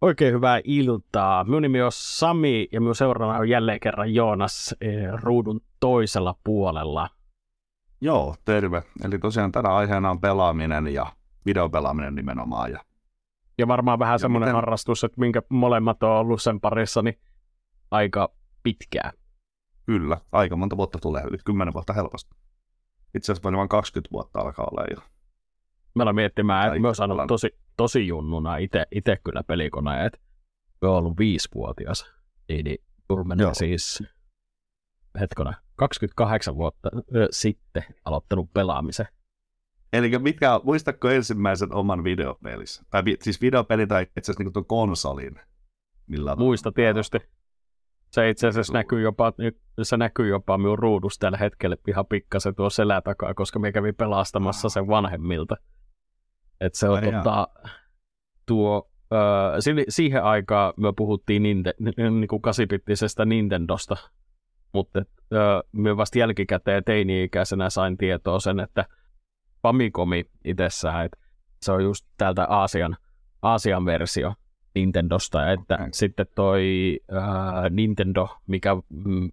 Oikein hyvää iltaa. Minun nimi on Sami ja minun seuraavana on jälleen kerran Joonas eh, ruudun toisella puolella. Joo, terve. Eli tosiaan tänä aiheena on pelaaminen ja videopelaaminen nimenomaan. Ja, ja varmaan vähän semmoinen miten... harrastus, että minkä molemmat on ollut sen parissa niin aika pitkään. Kyllä, aika monta vuotta tulee, yli 10 vuotta helposti. Itse asiassa vain 20 vuotta alkaa olla jo. Meillä miettimään, että myös on tosi, tosi junnuna itse kyllä pelikoneet. Me on ollut viisivuotias. Niin, niin siis hetkona, 28 vuotta ö, sitten aloittanut pelaamisen. Eli mikä, muistatko ensimmäisen oman videopelissä? Tai siis videopeli tai itse asiassa niin tuon konsolin? Millä Muista tietysti. Se itse asiassa näkyy jopa, se näkyy jopa minun ruudusta tällä hetkellä ihan pikkasen tuo selä takaa, koska me kävin pelastamassa sen vanhemmilta. Et se on tota, tuo, äh, siihen aikaan me puhuttiin ninte, niin kuin kasipittisestä Nintendosta, mutta äh, me vasta jälkikäteen teini-ikäisenä sain tietoa sen, että Famicomi itsessään, että se on just täältä Aasian, Aasian versio Nintendosta, että okay. sitten toi äh, Nintendo, mikä m-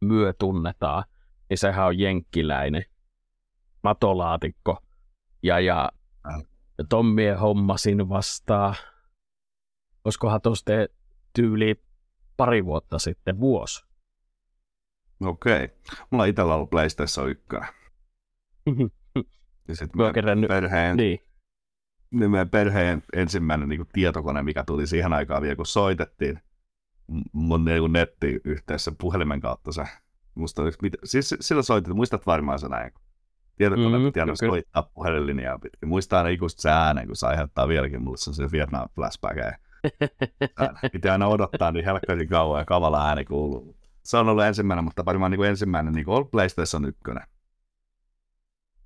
myö tunnetaan, niin sehän on jenkkiläinen matolaatikko, ja, ja ja Tommie hommasin vastaan, olisikohan tuosta tyyli pari vuotta sitten, vuosi. Okei. Mulla itsellä ollut PlayStation 1. ja sitten kerännyt... perheen, niin. niin. meidän perheen ensimmäinen niin kuin, tietokone, mikä tuli siihen aikaan vielä, kun soitettiin mun niin nettiyhteys sen puhelimen kautta se. Musta, mit, siis sillä soitettiin, muistat varmaan se näin, tietokone mm, aina soittaa puhelinlinjaa pitkin. Muistaa aina ikuista se äänen, kun se aiheuttaa vieläkin mulle se Vietnam flashback. Piti aina odottaa niin helkkarin kauan ja kavala ääni kuuluu. Se on ollut ensimmäinen, mutta varmaan niin kuin ensimmäinen niin kuin PlayStation 1.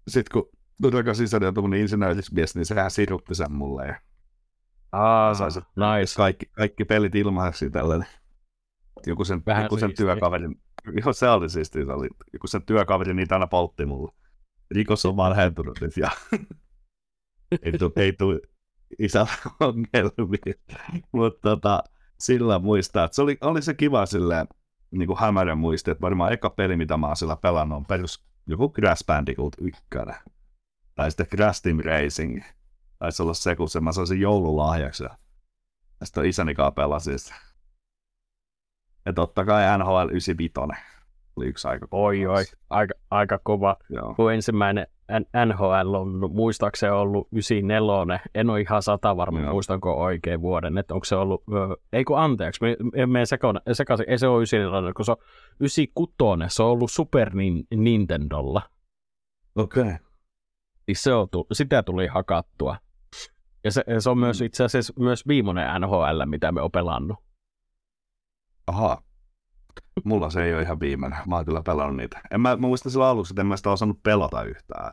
Sitten kun takaisin sisällä ja tuommoinen insinöörismies, niin sehän sirutti sen mulle. Ja Ah, sai nice. kaikki, kaikki pelit ilmaiseksi tällainen. Joku sen, joku sen työkaverin, joo se oli siistiä, se oli, joku sen työkaverin niitä aina poltti mulle rikos on vanhentunut nyt ja ei tule, ei tule isällä ongelmia. Mutta tota, sillä muistaa, että se oli, oli se kiva silleen, niin kuin hämärän muisti, että varmaan eka peli, mitä mä oon sillä pelannut, on perus joku Crash Bandicoot 1. Tai sitten Crash Team Racing. Taisi olla se, kun se mä sain sen joululahjaksi. Ja sitten isäni kanssa pelasin sitä. Ja totta kai NHL 95 oli yksi aika kova. Oi, oi, aika, aika kova. Joo. Kun ensimmäinen NHL on muistaakseni ollut 94, en ole ihan sata varma, Joo. muistanko oikein vuoden, että onko se ollut, ei kun anteeksi, me, me sekaisin, ei se ole 94, kun se on 96, se on ollut Super Nintendolla. Okei. Okay. Niin se on, sitä tuli hakattua. Ja se, se on myös mm. itse asiassa myös viimeinen NHL, mitä me on pelannut. Aha. Mulla se ei ole ihan viimeinen. Mä oon kyllä pelannut niitä. En mä, mä muista sillä aluksi, että en mä sitä osannut pelata yhtään.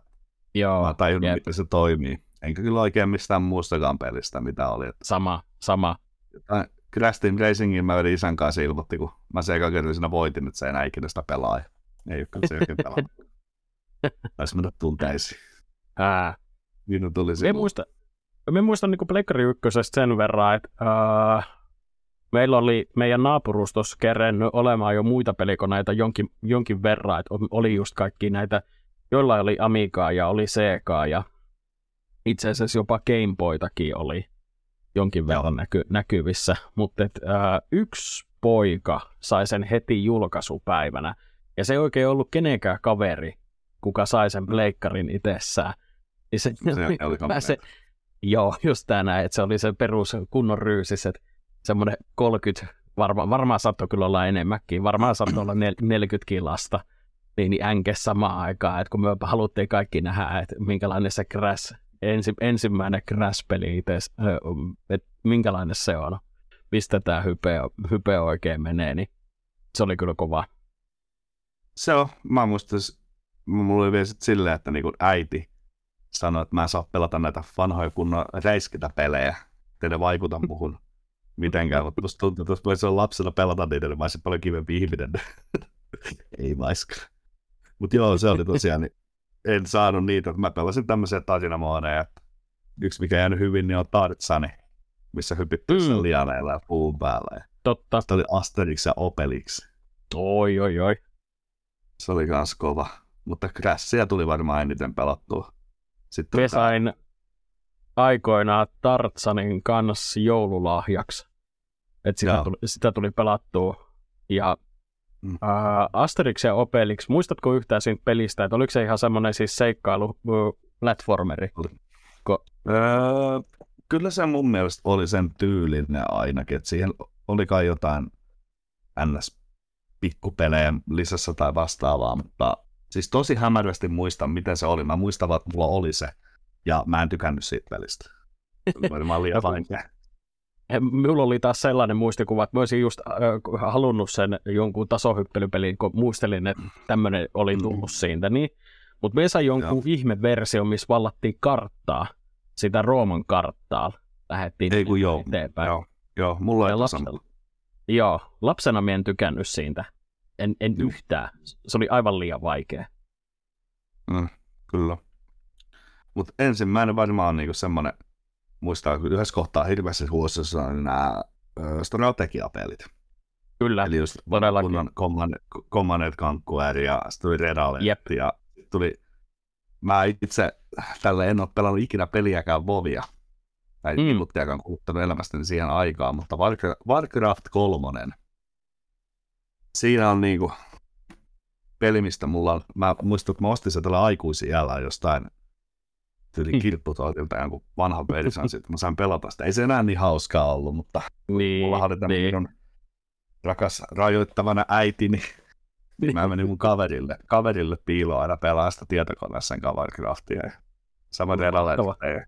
Joo. Mä tajunnut, miten se toimii. Enkä kyllä oikein mistään muustakaan pelistä, mitä oli. Sama, sama. Crash Team Racingin mä vedin isän kanssa ilmoitti, kun mä se siinä voitin, että se ei enää ikinä sitä pelaa. Ei ole kyllä se oikein pelannut. Taisi mennä tunteisiin. Ää. Minun tuli me muista, me muistan niin Pleikkari ykkösestä sen verran, että uh, meillä oli meidän naapurustossa kerennyt olemaan jo muita pelikoneita jonkin, jonkin verran, että oli just kaikki näitä, joilla oli Amigaa ja oli Segaa ja itse asiassa jopa Gameboytakin oli jonkin verran näky, näkyvissä, mutta et, ää, yksi poika sai sen heti julkaisupäivänä, ja se ei oikein ollut kenenkään kaveri, kuka sai sen pleikkarin itsessään. Niin se, se oli se, Joo, just tämä että se oli se perus kunnon ryysis, että semmoinen 30, varma, varmaan saattoi kyllä olla enemmänkin, varmaan saattoi olla 40 kilasta, niin, niin änke samaan aikaan, että kun me haluttiin kaikki nähdä, että minkälainen se Crash, ensi, ensimmäinen Crash-peli itse, että minkälainen se on, mistä tämä hype, hype oikein menee, niin se oli kyllä kova. Se on, mä muistan, mulla oli vielä sitten silleen, että niinku äiti sanoi, että mä en saa pelata näitä vanhoja kunnon räiskitä pelejä, että ne vaikuta muhun mitenkään, mutta musta tuntuu, että jos voisi olla lapsena pelata niitä, niin mä olisin paljon kivempi ihminen. Ei vaiska. Mutta joo, se oli tosiaan, niin en saanut niitä. Mä pelasin tämmöisiä tasinamooneja, yksi mikä jäänyt hyvin, niin on Tartsani, missä hypittiin mm. lianeilla ja puun päällä. Totta. Sitten oli Asterix ja Obelix. Oi, oi, oi. Se oli kans kova. Mutta Crashia tuli varmaan eniten pelattua. Sitten Me sain aikoinaan Tartsanin kanssa joululahjaksi. Et sitä, tuli, sitä tuli pelattua. Ja mm. uh, Asterix ja Obelix, muistatko yhtään siitä pelistä, että oliko se ihan semmoinen siis seikkailu platformeri? Ko- öö, kyllä se mun mielestä oli sen tyylinen ainakin, että siihen oli kai jotain ns pikkupelejä lisässä tai vastaavaa, mutta siis tosi hämärästi muistan, miten se oli. Mä muistan, että mulla oli se, ja mä en tykännyt siitä pelistä. Mä liian vaikea. Minulla oli taas sellainen muistikuva, että mä olisin just äh, halunnut sen jonkun tasohyppelypelin, kun muistelin, että tämmöinen oli mm. tullut mm. siitä. Niin. Mutta me sai jonkun Joo. ihme-versio, missä vallattiin karttaa, sitä Rooman karttaa. Lähettiin Ei kun joo. eteenpäin. Joo, joo mulla ei lapsena, Joo, lapsena mä en tykännyt siitä. En, en yhtään. Se oli aivan liian vaikea. Mm, kyllä. Mutta ensimmäinen varmaan on niinku semmoinen, muistaa yhdessä kohtaa hirveässä on nämä strategiapelit. Kyllä, Eli just todellakin. Command, Command Conquer ja sitten tuli Red Alert ja tuli, mä itse tälle en ole pelannut ikinä peliäkään Vovia, tai mm. minuttiakaan kuluttanut elämästäni siihen aikaan, mutta Warcraft 3, siinä on niinku peli, mistä mulla on, mä muistan, että mä ostin sen tällä aikuisiällä jostain tyyli mm. kirpputoitilta jonkun vanhan version, sitten mä sain pelata sitä. Ei se enää niin hauskaa ollut, mutta niin, mulla oli tämmöinen niin. rakas rajoittavana äitini, niin. mä menin mun kaverille, kaverille piiloon aina pelaa sitä tietokoneessa sen Warcraftia. Ja sama Redalette.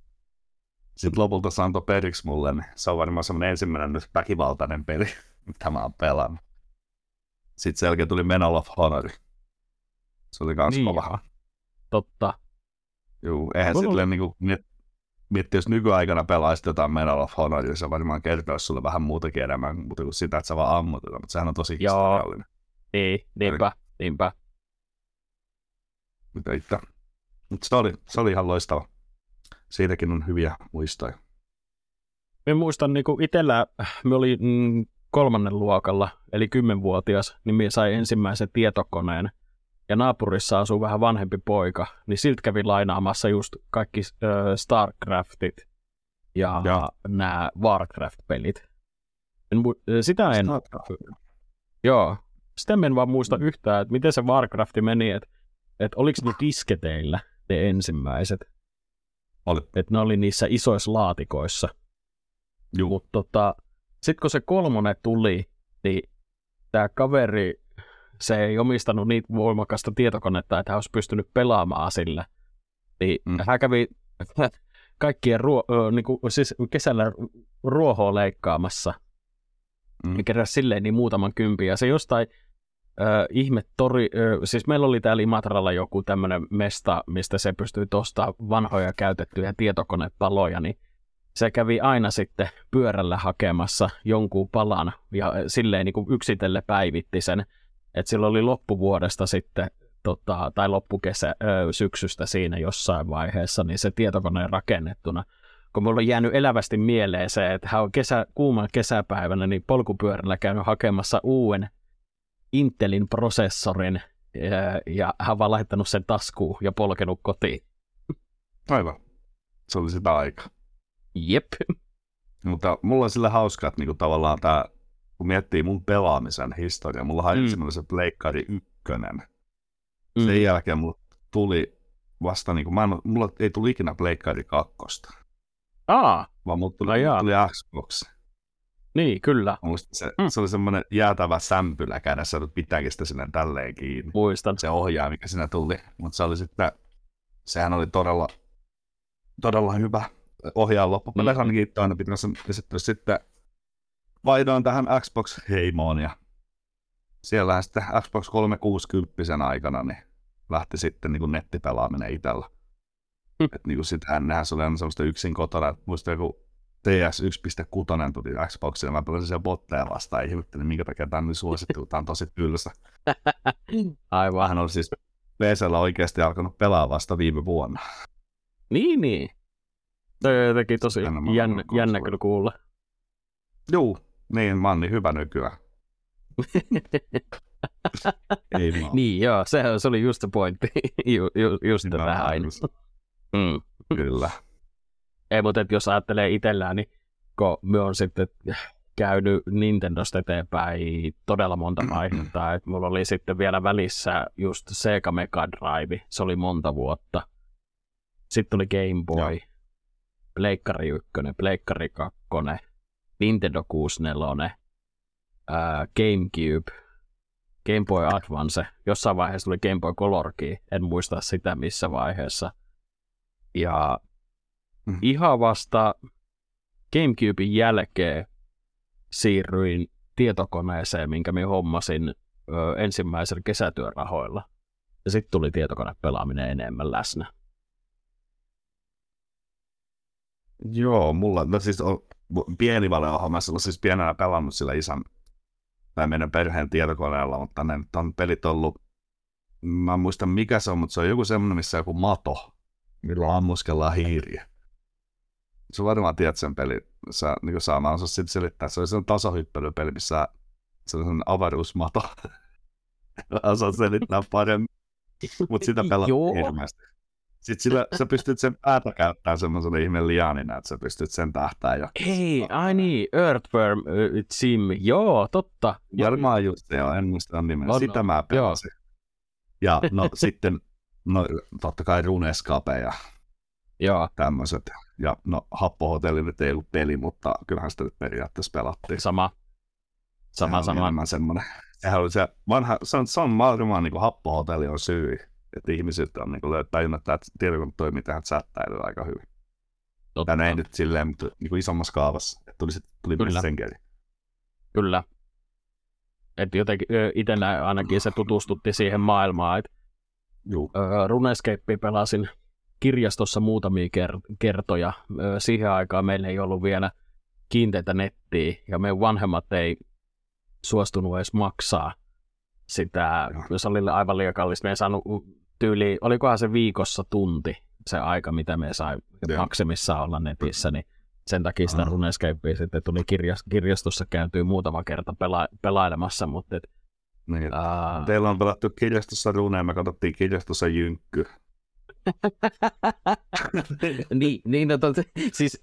Sitten lopulta se antoi periksi mulle, niin se on varmaan semmoinen ensimmäinen nyt väkivaltainen peli, mitä mä oon pelannut. Sitten sen jälkeen tuli Menal of Honor. Se oli kans niin, kova. Totta. Juu, eihän Mulla... silleen niinku miettiä, jos nykyaikana pelaisit jotain Medal of Honor, niin se varmaan kertoisi sulle vähän muutakin enemmän mutta kuin sitä, että sä vaan ammutetaan, mutta sehän on tosi Joo. historiallinen. Niin, niinpä, niinpä. Mitä itse. Mutta se oli, se oli ihan loistava. Siitäkin on hyviä muistoja. Mä muistan niin itsellä, me oli mm, kolmannen luokalla, eli kymmenvuotias, niin minä sai ensimmäisen tietokoneen – ja naapurissa asuu vähän vanhempi poika, niin siltä kävi lainaamassa just kaikki äh, StarCraftit ja, ja. nämä Warcraft-pelit. En, sitä en... Joo, sitä en vaan muista mm. yhtään, että miten se Warcraft meni, että, että oliko ne disketeillä ne ensimmäiset. Oli. Että ne oli niissä isoissa laatikoissa. Mutta tota, sitten kun se kolmonen tuli, niin tämä kaveri se ei omistanut niin voimakasta tietokonetta, että hän olisi pystynyt pelaamaan sillä. Niin mm. hän kävi kaikkien ruo- niin kuin, siis kesällä ruohoa leikkaamassa. Mm. Ja keräsi silleen niin muutaman kympiä. Se jostain äh, ihme tori, äh, siis meillä oli täällä Imatralla joku tämmöinen mesta, mistä se pystyi tuosta vanhoja käytettyjä tietokonepaloja, niin se kävi aina sitten pyörällä hakemassa jonkun palan ja silleen niin kuin yksitelle päivitti sen että sillä oli loppuvuodesta sitten, tota, tai loppukesä, ö, syksystä siinä jossain vaiheessa, niin se tietokone rakennettuna. Kun mulla on jäänyt elävästi mieleen se, että hän on kesä, kuuman kesäpäivänä niin polkupyörällä käynyt hakemassa uuden Intelin prosessorin, ja, ja hän on vaan laittanut sen taskuun ja polkenut kotiin. Aivan. Se oli sitä aika. Jep. Mutta mulla on sillä hauskaa, että niinku tavallaan tämä kun miettii mun pelaamisen historiaa, mulla mm. ensimmäinen se Pleikkari ykkönen. Mm. Sen jälkeen mulla tuli vasta, niin kuin, mä en, mulla ei tuli ikinä Pleikkari kakkosta. Aa, vaan mulla tuli, no tuli Xbox. Niin, kyllä. se, mm. se oli semmoinen jäätävä sämpylä kädessä, että pitääkin sitä sinne tälleen kiinni. Muistan. Se ohjaa, mikä siinä tuli. Mutta se oli sitten, sehän oli todella, todella hyvä ohjaa loppupeleissä mm. ainakin aina pitäisi sitten, sitten vaihdoin tähän Xbox-heimoon ja siellä sitten Xbox 360 aikana niin lähti sitten niin kuin nettipelaaminen itsellä. Mm. Et niin kuin sit ennenhän se oli aina semmoista yksin kotona, että muista joku TS 1.6 tuli Xboxille, mä pelasin siellä botteja vastaan, ja ihmettelin, minkä takia tämä on niin suosittu, tämä on tosi tylsä. Aivan. Hän oli siis PCllä oikeasti alkanut pelaa vasta viime vuonna. Niin, niin. Se on jotenkin tosi jännä, jännä kyllä kuulla. Juu, niin mä oon niin hyvä nykyään. Ei niin joo, se, se oli just pointti. ju, ju, just niin tähän aina. Mm. Kyllä. Ei, mutta jos ajattelee itsellään, niin kun me on sitten käynyt Nintendosta eteenpäin todella monta vaihetta. että mulla oli sitten vielä välissä just Sega Mega Drive, se oli monta vuotta. Sitten oli Game Boy, Pleikkari 1, Pleikkari 2, Nintendo 64, ää, GameCube, Game Boy Advance. Jossain vaiheessa tuli Game Boy Colorkin, en muista sitä missä vaiheessa. Ja mm. ihan vasta GameCubein jälkeen siirryin tietokoneeseen, minkä minä hommasin ö, ensimmäisellä kesätyörahoilla. Ja sitten tuli tietokonepelaaminen enemmän läsnä. Joo, mulla, no siis on, pieni vale on silloin siis pienenä pelannut sillä isän tai meidän perheen tietokoneella, mutta ne on pelit ollut, mä en muista mikä se on, mutta se on joku semmoinen, missä on joku mato, millä ammuskellaan hiiriä. Sä varmaan tiedät sen pelin, sä niin saa, mä osaa sitten selittää, se oli sellainen tasohyppelypeli, missä se on sellainen avaruusmato. osaan selittää paremmin, mutta sitä pelaa hirveästi. Sitten sillä, sä pystyt sen päätä käyttämään semmoiselle ihme lianina, että sä pystyt sen tähtää jo. Hei, ai niin, Earthworm uh, Sim, joo, totta. Varmaan just joo, en muista nimen. On, Sitä mä pelasin. Ja no sitten, no totta kai Runescape ja joo. tämmöiset. Ja no Happohotelli nyt ei ollut peli, mutta kyllähän sitä nyt periaatteessa pelattiin. Sama. Sama, sama. semmoinen. Sehän oli se vanha, se on, se on varmaan niin kuin Happohotelli on syy että ihmiset on niin tajunnut, että tietokone toimii tähän chattailuun aika hyvin. Totta. Ja ei nyt silleen, mutta niin kuin isommassa kaavassa, että tuli, tuli Kyllä. Messengeri. Kyllä. Että jotenkin itsellä ainakin se tutustutti siihen maailmaan, että Juu. Runescape pelasin kirjastossa muutamia ker- kertoja. Siihen aikaan meillä ei ollut vielä kiinteitä nettiä ja meidän vanhemmat ei suostunut edes maksaa sitä, se oli aivan liian kallista. Me ei saanut tyyli, olikohan se viikossa tunti se aika, mitä me sai Joo. maksimissa olla netissä, niin sen takia sitä Runescapea sitten tuli kirjastossa kääntyy muutama kerta pela- pelailemassa, mutta et, niin, uh... Teillä on pelattu kirjastossa runea, me katsottiin kirjastossa jynkky. Niin, niin no, tot, siis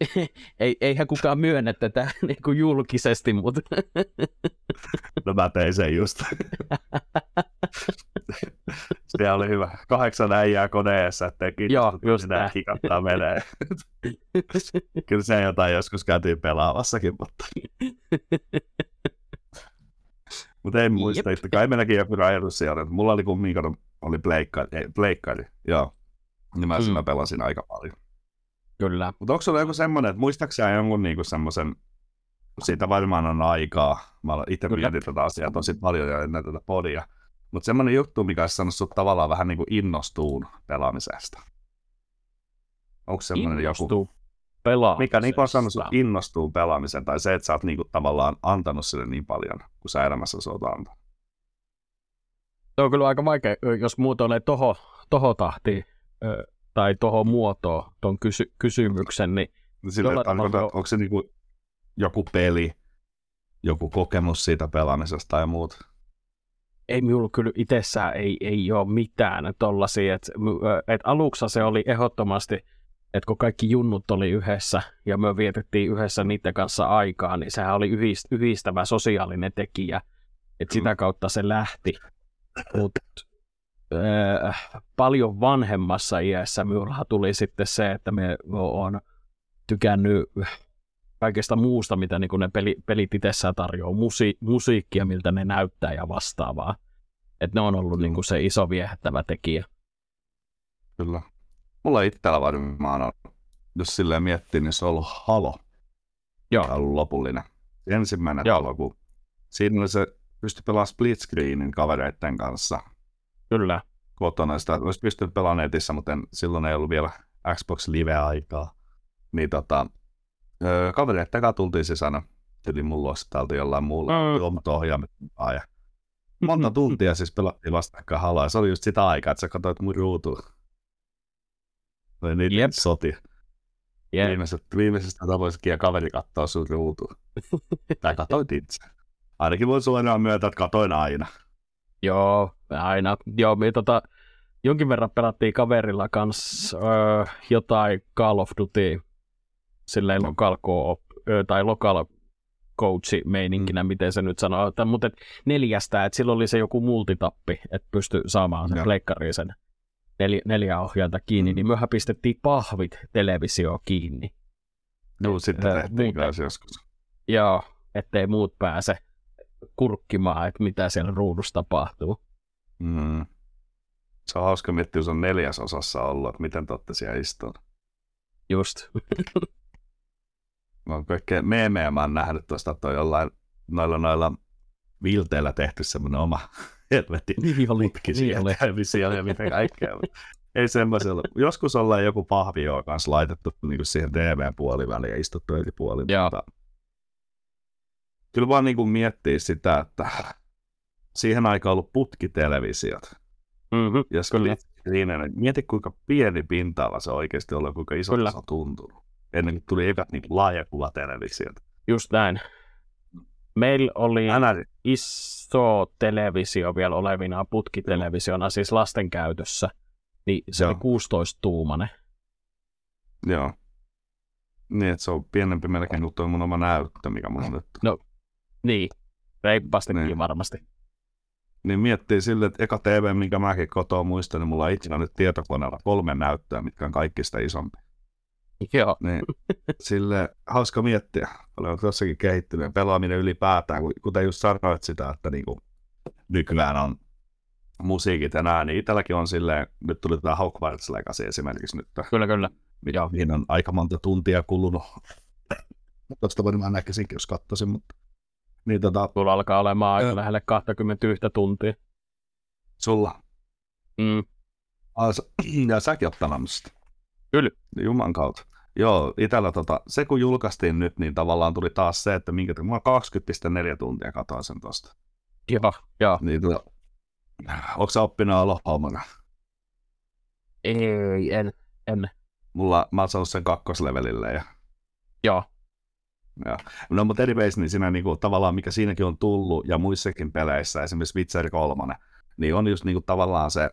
ei, eihän kukaan myönnä tätä niin kuin julkisesti, mutta... no mä tein sen just. Se oli hyvä. Kahdeksan äijää koneessa, ettei Joo, just hikattaa menee. Kyllä se jotain joskus käytiin pelaavassakin, mutta... mutta en muista, että kai meilläkin joku rajoitus siellä. Mulla oli kumminkaan oli pleikkari, ei, pleikkari, joo. Niin mä, mm. mä pelasin aika paljon. Kyllä. Mutta onko sulla joku semmoinen, että muistaakseni jonkun niinku semmoisen, siitä varmaan on aikaa, mä itse mietin tätä asiaa tosi paljon ja ennen tätä podia, mutta semmoinen juttu, mikä olisi saanut sut tavallaan vähän niin kuin innostuun pelaamisesta. Onko semmoinen joku... Mikä niin on saanut sut innostuun pelaamisen, tai se, että sä oot niin kuin tavallaan antanut sille niin paljon, kun sä elämässä oot antanut? Se on kyllä aika vaikea, jos muotoilee toho, toho tahtiin tai tuohon muotoon tuon kysy- kysymyksen, niin... Sille, tarkoita, onko, onko se niinku joku peli, joku kokemus siitä pelaamisesta tai muut? Ei minulla kyllä itsessään ei, ei ole mitään tollasia, että et aluksi se oli ehdottomasti, että kun kaikki junnut oli yhdessä ja me vietettiin yhdessä niiden kanssa aikaa, niin sehän oli yhdistävä sosiaalinen tekijä, että sitä mm. kautta se lähti. Mutta äh, paljon vanhemmassa iässä minulla tuli sitten se, että me on tykännyt kaikesta muusta, mitä niin ne peli, pelit itsessään tarjoaa, Musi, musiikkia, miltä ne näyttää ja vastaavaa. Että ne on ollut niin kuin se iso viehättävä tekijä. Kyllä. Mulla itsellä varmaan on, jos silleen miettii, niin se on ollut Halo. Joo. Tämä on ollut lopullinen. Ensimmäinen Joo. Halo, kun siinä oli se, pystyi pelaamaan split screenin kavereiden kanssa – Kyllä. Kotona sitä olisi pystynyt pelaamaan netissä, mutta en, silloin ei ollut vielä Xbox Live-aikaa. Niin tota, öö, kavereiden takaa tultiin sisään, tuli mun luossa täältä jollain muulla mm. ja monta tuntia siis pelattiin vastakkain halaa. Se oli just sitä aikaa, että sä katsoit mun ruutua. Se oli niitä Jep. sotia. Yeah. Viimeiset, viimeisestä tavoisikin kaveri katsoo sun ruutua. tai katsoit itse. Ainakin voi suoraan myöntää, että katoin aina. Joo, aina. Joo, me tota, jonkin verran pelattiin kaverilla kanssa öö, jotain Call of Duty silleen no. local co tai local coachi meininkinä, mm. miten se nyt sanoo, että, mutta et neljästä, että silloin oli se joku multitappi, että pystyi saamaan sen pleikkariin sen neljä, neljä ohjainta kiinni, mm. niin myöhän pistettiin pahvit televisio kiinni. No, sitten tehtiin joskus. Joo, ettei muut pääse kurkkimaan, että mitä siellä ruudussa tapahtuu. Mm. Se on hauska miettiä, jos on neljäsosassa ollut, että miten te olette siellä istunut. Just. mä oon kaikkea meemejä mä oon nähnyt tuosta, että on jollain noilla noilla vilteillä tehty semmoinen oma helvetti niin oli, niin oli. siellä ja mitä kaikkea. Ei semmoisella. Joskus ollaan joku pahvio kanssa laitettu niin kuin siihen TV-puoliväliin ja istuttu eri puolin. Mutta kyllä vaan niin kuin miettii sitä, että siihen aikaan ollut putkitelevisiot. Mm-hmm, ja kyllä. Siinä, mieti kuinka pieni pinta-ala se oikeasti on, kuinka iso kyllä. se on tuntunut. Ennen kuin tuli ekat niin laajakuvatelevisiot. Just näin. Meillä oli NR. iso televisio vielä olevina putkitelevisiona, siis lasten käytössä. Niin se Joo. oli 16-tuumainen. Joo. Niin, että se on pienempi melkein kuin tuo mun oma näyttö, mikä mun on No, niin. Reippastikin niin. varmasti. Niin miettii sille, että eka TV, minkä mäkin kotoa muistan, niin mulla on itse nyt tietokoneella kolme näyttöä, mitkä on kaikista isompi. Joo. Niin, sille hauska miettiä, olen tossakin kehittynyt. Pelaaminen ylipäätään, kuten just sanoit sitä, että niinku, nykyään on musiikit ja nää, niin itselläkin on silleen, nyt tuli tämä Hogwarts Legacy esimerkiksi nyt. Kyllä, kyllä. Mihin on aika monta tuntia kulunut. Tuosta voin mä näkisinkin, jos katsoisin, mutta... Niin, tota... Sulla alkaa olemaan aika lähelle 21 tuntia. Sulla? Mm. Ja säkin oot pelannut. Kyllä. Juman kautta. Joo, itellä tota, se kun julkaistiin nyt, niin tavallaan tuli taas se, että minkä mä 20,4 tuntia katoin sen tosta. Joo, joo. Niin, tota, onko sä oppinut Alohaumana? Ei, en, en. Mulla, mä oon saanut sen kakkoslevelille ja... Joo. Joo. No, mutta anyways, niin siinä niinku, tavallaan, mikä siinäkin on tullut, ja muissakin peleissä, esimerkiksi Witcher 3, niin on just niinku, tavallaan se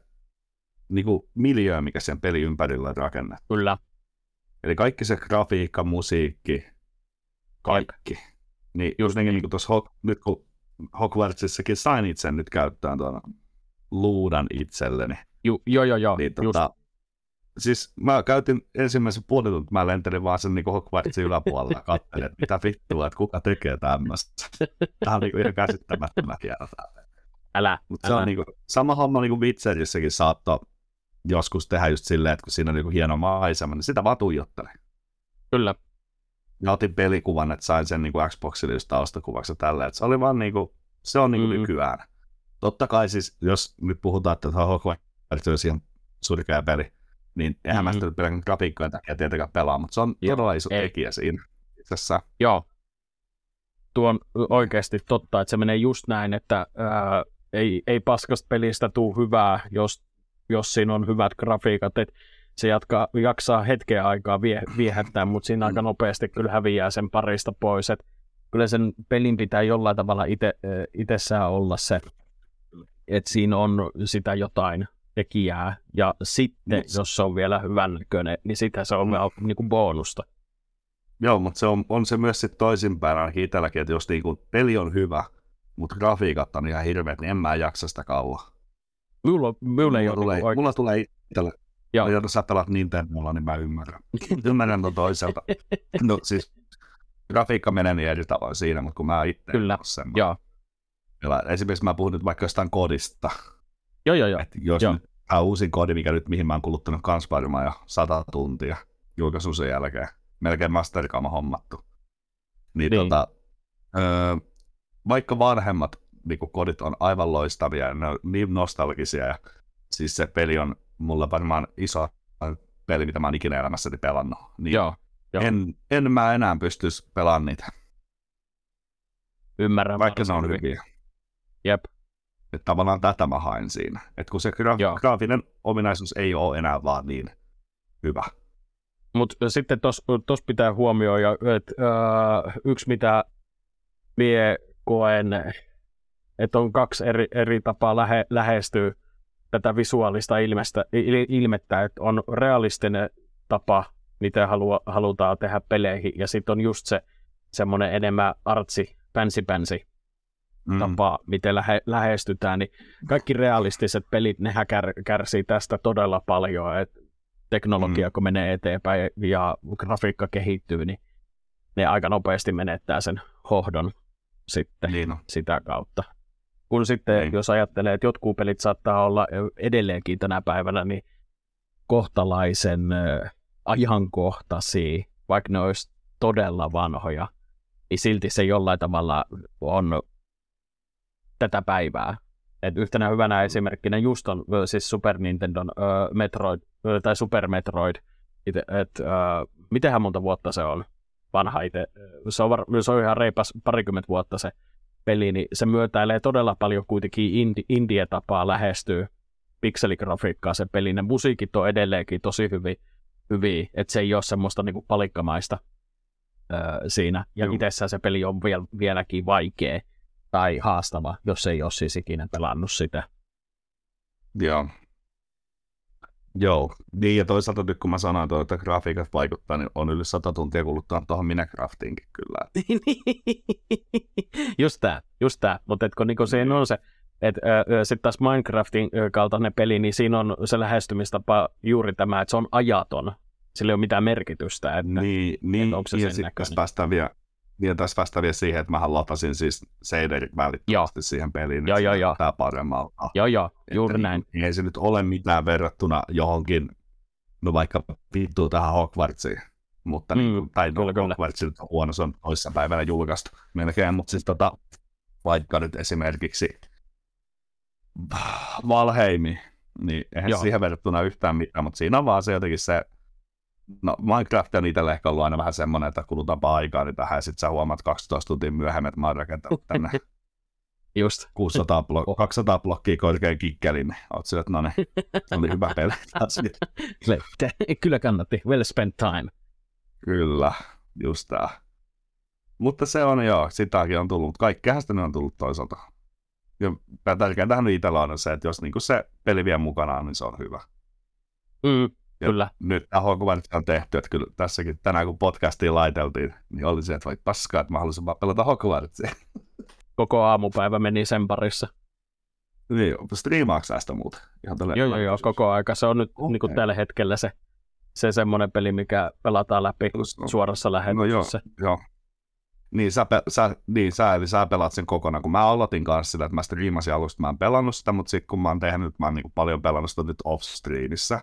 niinku, miljöö, mikä sen pelin ympärillä on rakennettu. Kyllä. Eli kaikki se grafiikka, musiikki, kaikki. Niin just niin, niin kuin tuossa, nyt kun Hogwartsissakin sain itse nyt käyttöön tuon luudan itselleni. Ju, joo, joo, joo. Niin, tota, siis mä käytin ensimmäisen puolen tuntia, mä lentelin vaan sen niin Hogwartsin yläpuolella ja katselin, että mitä vittua, että kuka tekee tämmöistä. Tämä on niin ihan käsittämättömä kieltä. Älä, Mutta se on niin kuin, sama homma niin kuin Witcherissäkin saattoi joskus tehdä just silleen, että kun siinä on niin hieno maisema, niin sitä vaan tuijottelin. Kyllä. Ja otin pelikuvan, että sain sen niin kuin Xboxille just taustakuvaksi tällä. Että se oli vaan niin kuin, se on niin kuin mm. nykyään. Totta kai siis, jos nyt puhutaan, että tämä Hogwarts on ihan surkea peli, niin mm-hmm. mä sitä pelkän grafiikkojen takia tietenkään pelaa, mutta se on Joo. todella iso Ei. tekijä siinä. Joo. Tuo on oikeasti totta, että se menee just näin, että ää, ei, ei paskasta pelistä tuu hyvää, jos jos siinä on hyvät grafiikat, että se jatkaa, jaksaa hetkeä aikaa vie, viehättää, mutta siinä aika nopeasti kyllä häviää sen parista pois. Et kyllä sen pelin pitää jollain tavalla ite, itsessään olla se, että siinä on sitä jotain tekijää, ja sitten, Mut... jos se on vielä hyvän näköinen, niin sitä se on mm. niin kuin bonusta. Joo, mutta se on, on se myös sitten toisinpäin ainakin itselläkin, että jos niinku peli on hyvä, mutta grafiikat on ihan hirveät, niin en mä jaksa sitä kauan. Mulla, mulla ei mulla ole tulee, mulla tulee itsellä. Joo. Ja jos sä pelaat Nintendolla, niin mä ymmärrän. ymmärrän tuon toiselta. No siis grafiikka menee niin eri tavoin siinä, mutta kun mä itse Kyllä. Joo. Esimerkiksi mä puhun nyt vaikka jostain kodista. Joo, joo, joo. Et jos joo. nyt tämä uusin kodi, mikä nyt, mihin mä oon kuluttanut kans varmaan jo sata tuntia julkaisun sen jälkeen. Melkein Mastercama hommattu. Niin, niin. Tota, öö, vaikka vanhemmat niin kodit on aivan loistavia ja ne on niin nostalgisia. Ja siis se peli on mulla varmaan iso peli, mitä mä oon ikinä elämässäni pelannut. Niin joo, joo. En, en mä enää pystyisi pelaamaan niitä. Ymmärrän. Vaikka ne on hyviä. Jep. Että tavallaan tätä mä haen siinä. Että kun se gra- graafinen ominaisuus ei ole enää vaan niin hyvä. Mutta sitten tuossa pitää huomioida, että äh, yksi mitä mie koen, että on kaksi eri, eri tapaa lähe, lähestyä tätä visuaalista ilmestä, il, ilmettä, että on realistinen tapa, mitä halua, halutaan tehdä peleihin, ja sitten on just se semmoinen enemmän artsi, pänsi-pänsi mm. tapa, miten lähe, lähestytään, niin kaikki realistiset pelit, nehän kär, kärsii tästä todella paljon, että teknologia mm. kun menee eteenpäin ja grafiikka kehittyy, niin ne aika nopeasti menettää sen hohdon sitten niin sitä kautta. Kun sitten, niin. jos ajattelee, että jotkut pelit saattaa olla edelleenkin tänä päivänä, niin kohtalaisen ajankohtaisia, vaikka ne olisi todella vanhoja, niin silti se jollain tavalla on tätä päivää. Et yhtenä hyvänä esimerkkinä just on siis Super Nintendo uh, Metroid, uh, tai Super Metroid, että et, uh, mitenhän monta vuotta se on vanha itse. Se on, var, se on ihan reipas parikymmentä vuotta se peli, niin se myötäilee todella paljon kuitenkin indi, indie-tapaa lähestyy pikseligrafiikkaa se peli. Ne musiikit on edelleenkin tosi hyvin, hyviä, että se ei ole semmoista niinku palikkamaista öö, siinä. Ja itsessään se peli on vielä, vieläkin vaikea tai haastava, jos ei ole siis ikinä pelannut sitä. Joo. Joo, niin ja toisaalta nyt kun mä sanoin, että grafiikat vaikuttaa, niin on yli sata tuntia kuluttaa tuohon Minecraftiinkin kyllä. just tää, just tää, mutta kun niinku siinä on se, että sitten taas Minecraftin kaltainen peli, niin siinä on se lähestymistapa juuri tämä, että se on ajaton. Sillä ei ole mitään merkitystä, että, niin, niin, että onko se ja näköinen. päästään vielä niin tässä vasta vielä siihen, että mä latasin siis shaderit välittömästi siihen peliin, joo, joo, joo. tämä paremmalta. Joo, joo, juuri että näin. Ei se nyt ole mitään verrattuna johonkin, no vaikka vittuu tähän Hogwartsiin, mutta mm, niin, tai no, kyllä, Hogwarts nyt on huono, se on toissa päivänä julkaistu melkein, mutta siis tota, vaikka nyt esimerkiksi Valheimi, niin eihän Joo. siihen verrattuna yhtään mitään, mutta siinä on vaan se jotenkin se no Minecraft on itselle ehkä ollut aina vähän semmoinen, että kulutaanpa aikaa niin tähän, ja sitten sä huomaat 12 tuntia myöhemmin, että mä oon rakentanut tänne Just. 600 blok- 200 blokkia korkean kikkelin, niin oot sille, että no niin, se oli hyvä peli. Kyllä kannatti, well spent time. Kyllä, just tää. Mutta se on joo, sitäkin on tullut, mutta kaikkea sitä on tullut toisaalta. Ja tärkeintähän itsellä on se, että jos niinku se peli vie mukanaan, niin se on hyvä. Mm, ja kyllä. Nyt tämä Hogwarts on tehty, että kyllä tässäkin tänään kun podcastiin laiteltiin, niin oli se, että vai paskaa, että mä haluaisin vaan pelata Hogwartsia. Koko aamupäivä meni sen parissa. Niin, striimaako sitä muuta? Ihan joo, joo, joo, koko aika. Se on nyt okay. niin kuin tällä hetkellä se, se semmoinen peli, mikä pelataan läpi no, suorassa lähetyksessä. No joo, joo. Niin sä, pe- sä, niin, sä, eli sä pelaat sen kokonaan, kun mä aloitin kanssa sitä, että mä striimasin alusta, mä en pelannut sitä, mutta sitten kun mä oon tehnyt, mä oon niin paljon pelannut sitä nyt off-streamissä,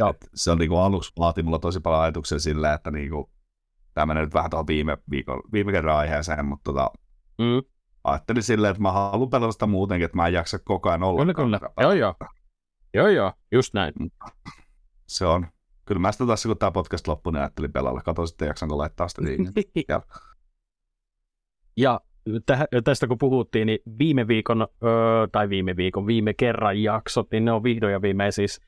Joo. se on niin kuin aluksi laati mulla tosi paljon ajatuksia silleen, että niin kuin, tämä menee nyt vähän tuohon viime, viikon, viime kerran aiheeseen, mutta tota, mm. ajattelin silleen, että mä haluan pelata sitä muutenkin, että mä en jaksa koko ajan olla. Kyllä, kyllä. Joo, joo. Joo, joo, just näin. Se on. Kyllä mä sitä tässä, kun tämä podcast loppui, niin ajattelin pelalla. Kato sitten, jaksanko laittaa sitä niin. ja. ja tästä kun puhuttiin, niin viime viikon, öö, tai viime viikon, viime kerran jaksot, niin ne on vihdoin ja viimein siis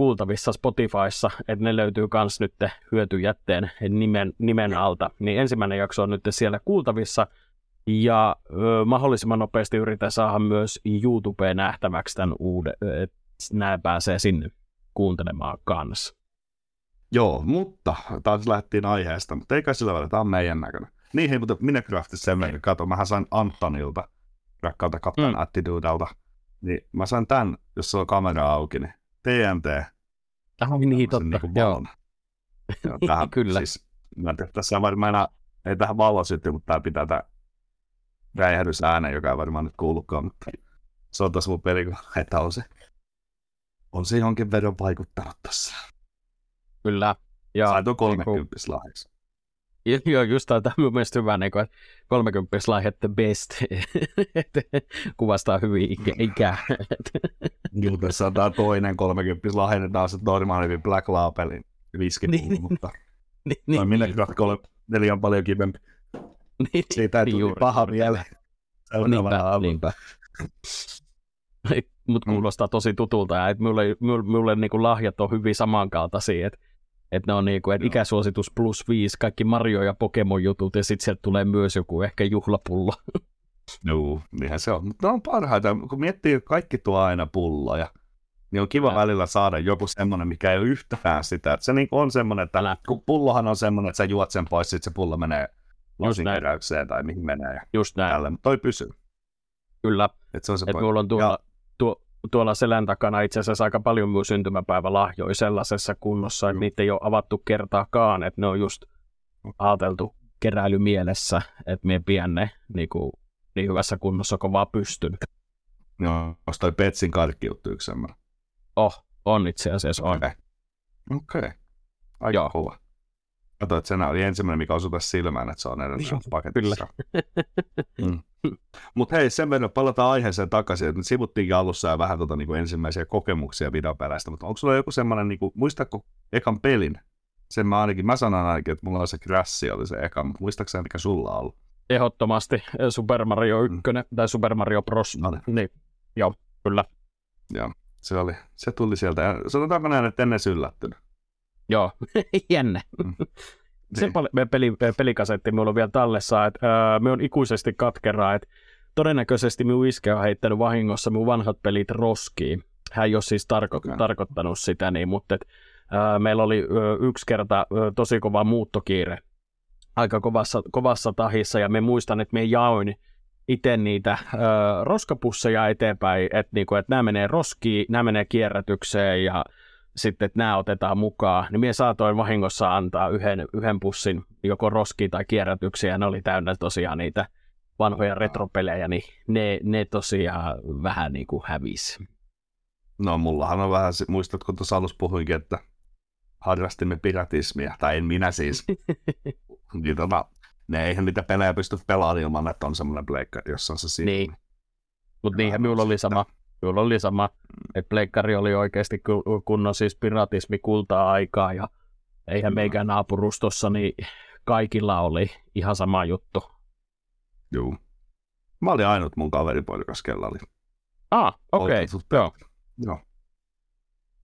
kuultavissa Spotifyssa, että ne löytyy myös nyt hyötyjätteen nimen, nimen alta. Niin ensimmäinen jakso on nyt siellä kuultavissa, ja ö, mahdollisimman nopeasti yritän saada myös YouTubeen nähtäväksi tämän uuden, että nämä pääsee sinne kuuntelemaan kanssa. Joo, mutta taas lähdettiin aiheesta, mutta ei kai sillä välillä, tämä on meidän näköinen. Niin hei, mutta Minecraftissa sen verran, kato, mähän sain Antonilta, rakkaalta Captain mm. Attitudelta, niin mä sain tämän, jos se on kamera auki, niin TNT. On niin totta, niin joo. joo tähän, Kyllä. Siis, mä tiedä, tässä on varmaan enää, ei tähän vallo sytty, mutta tämä pitää tämä räjähdysääne, joka ei varmaan nyt kuulukaan, mutta se on tässä mun peli, että on se, on se jonkin verran vaikuttanut tässä. Kyllä. Ja, Sain tuon 30 niin lahjaksi. Joo, just tämä on mun hyvä, niin kuin, että 30 lahjat the best, kuvastaa hyvin ikä. ikä. Joo, tässä on tämä toinen 30 lahja, niin tämä on se normaali Black Labelin viski, niin, mutta niin, niin, minne niin. neljä on paljon kivempi. Niin, Siitä ei niin, tuli paha vielä. Niinpä, niinpä. Mutta kuulostaa tosi tutulta, ja että mulle, mulle, mulle niin lahjat on hyvin samankaltaisia, että Että ne on niinku, että ikäsuositus plus viisi, kaikki Mario ja Pokemon jutut, ja sitten sieltä tulee myös joku ehkä juhlapullo. Joo, niinhän se on. Mutta on parhaita, kun miettii, että kaikki tuo aina pulloja, niin on kiva ja. välillä saada joku semmoinen, mikä ei ole yhtään sitä. Että se niin on semmoinen, että Älä. kun pullohan on semmoinen, että sä juot sen pois, sitten se pullo menee losinkeräykseen tai mihin menee. Just näin. Tälle. Toi pysyy. Kyllä. Et se on se Et mulla on tuolla, tuolla selän takana itse asiassa aika paljon minun syntymäpäivälahjoja sellaisessa kunnossa, että mm. niitä ei ole avattu kertaakaan, että ne on just ajateltu keräilymielessä, että me pidän ne niin, kuin, niin hyvässä kunnossa kuin vaan pystyn. Joo, onko toi Petsin karkkiuttu yksi? Oh, on itse asiassa on. Okei. Okay. okay. Aika Joo. kova. Kato, että sen oli ensimmäinen, mikä osui tässä silmään, että se on edelleen paketissa. mm. Mutta hei, sen verran palataan aiheeseen takaisin, että sivuttiinkin alussa ja vähän tota, niin kuin ensimmäisiä kokemuksia videopeleistä, mutta onko sulla joku semmoinen, niin kuin, muistatko ekan pelin? Sen mä ainakin, mä sanon ainakin, että mulla on se Crash oli se eka, mutta muistaakseni mikä sulla on ollut? Ehdottomasti Super Mario 1 mm. tai Super Mario Bros. No niin. niin. Joo, kyllä. Joo, se, oli, se tuli sieltä. Sanotaanko näin, että ennen yllättynyt. Joo, jännä. Mm. Se niin. peli, pelikasetti minulla on vielä tallessa, että ää, me on ikuisesti katkeraa, että todennäköisesti minun iskä on heittänyt vahingossa minun vanhat pelit roskiin. Hän ei ole siis tarko- okay. tarkoittanut sitä niin, mutta et, ää, meillä oli ää, yksi kerta ää, tosi kova muuttokiire aika kovassa, kovassa tahissa ja me muistan, että me jaoin itse niitä ö, roskapusseja eteenpäin, että niinku, et nämä menee roskiin, nämä menee kierrätykseen ja sitten, että nämä otetaan mukaan, niin minä saatoin vahingossa antaa yhden, yhden pussin joko roskiin tai kierrätyksiä, ja ne oli täynnä tosiaan niitä vanhoja retropelejä, niin ne, ne tosiaan vähän niin kuin hävisi. No mullahan on vähän, muistatko tuossa alussa puhuinkin, että harrastimme piratismia, tai en minä siis. niin tota, ne eihän niitä pelejä pysty pelaamaan ilman, että on semmoinen pleikkari, jossa on se siinä. Niin. Mutta niinhän minulla oli sama. Minulla oli sama, että pleikkari oli oikeasti kunnon siis piratismi kultaa aikaa ja eihän meikään naapurustossa, niin kaikilla oli ihan sama juttu. Joo. Mä olin ainut mun kaveripoikas, kella oli. Ah, okei. Okay. Joo. Joo.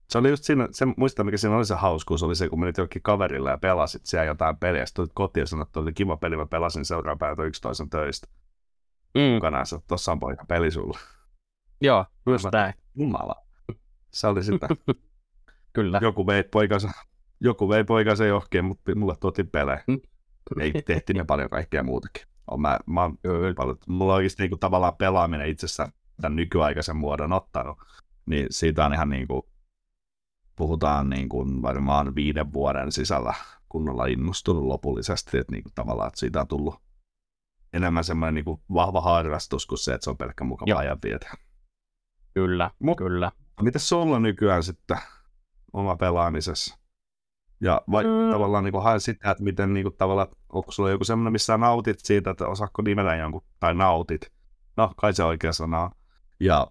Se oli just siinä, se, muista mikä siinä oli se hauskuus, oli se, kun menit jokin kaverille ja pelasit siellä jotain peliä, sitten tulit kotiin ja sanoit, että oli kiva peli, mä pelasin seuraavan yksi toisen töistä. Mm. Mukana, että tossa on poika peli sulla. Joo, just näin. Jumala. Se oli sitä. Kyllä. Joku vei poikansa, joku vei poikansa johonkin, mutta mulle tuotiin pelejä. Mm. Ei tehty ne paljon kaikkea muutakin. On mä, mä oon paljon, mulla on oikeasti niin tavallaan pelaaminen itsessään tämän nykyaikaisen muodon ottanut, niin siitä on ihan niin kuin, puhutaan niin kuin varmaan viiden vuoden sisällä kunnolla innostunut lopullisesti, että niin kuin tavallaan että siitä on tullut enemmän semmoinen niin kuin vahva harrastus kuin se, että se on pelkkä mukava ajanvietä. Kyllä, Mut, kyllä. Miten sulla nykyään sitten oma pelaamisessa? Ja vai mm. tavallaan niin hae sitä, että miten niin kuin, tavallaan, onko sulla joku semmoinen, missä nautit siitä, että osaako nimetä jonkun, tai nautit. No, kai se oikea sana Ja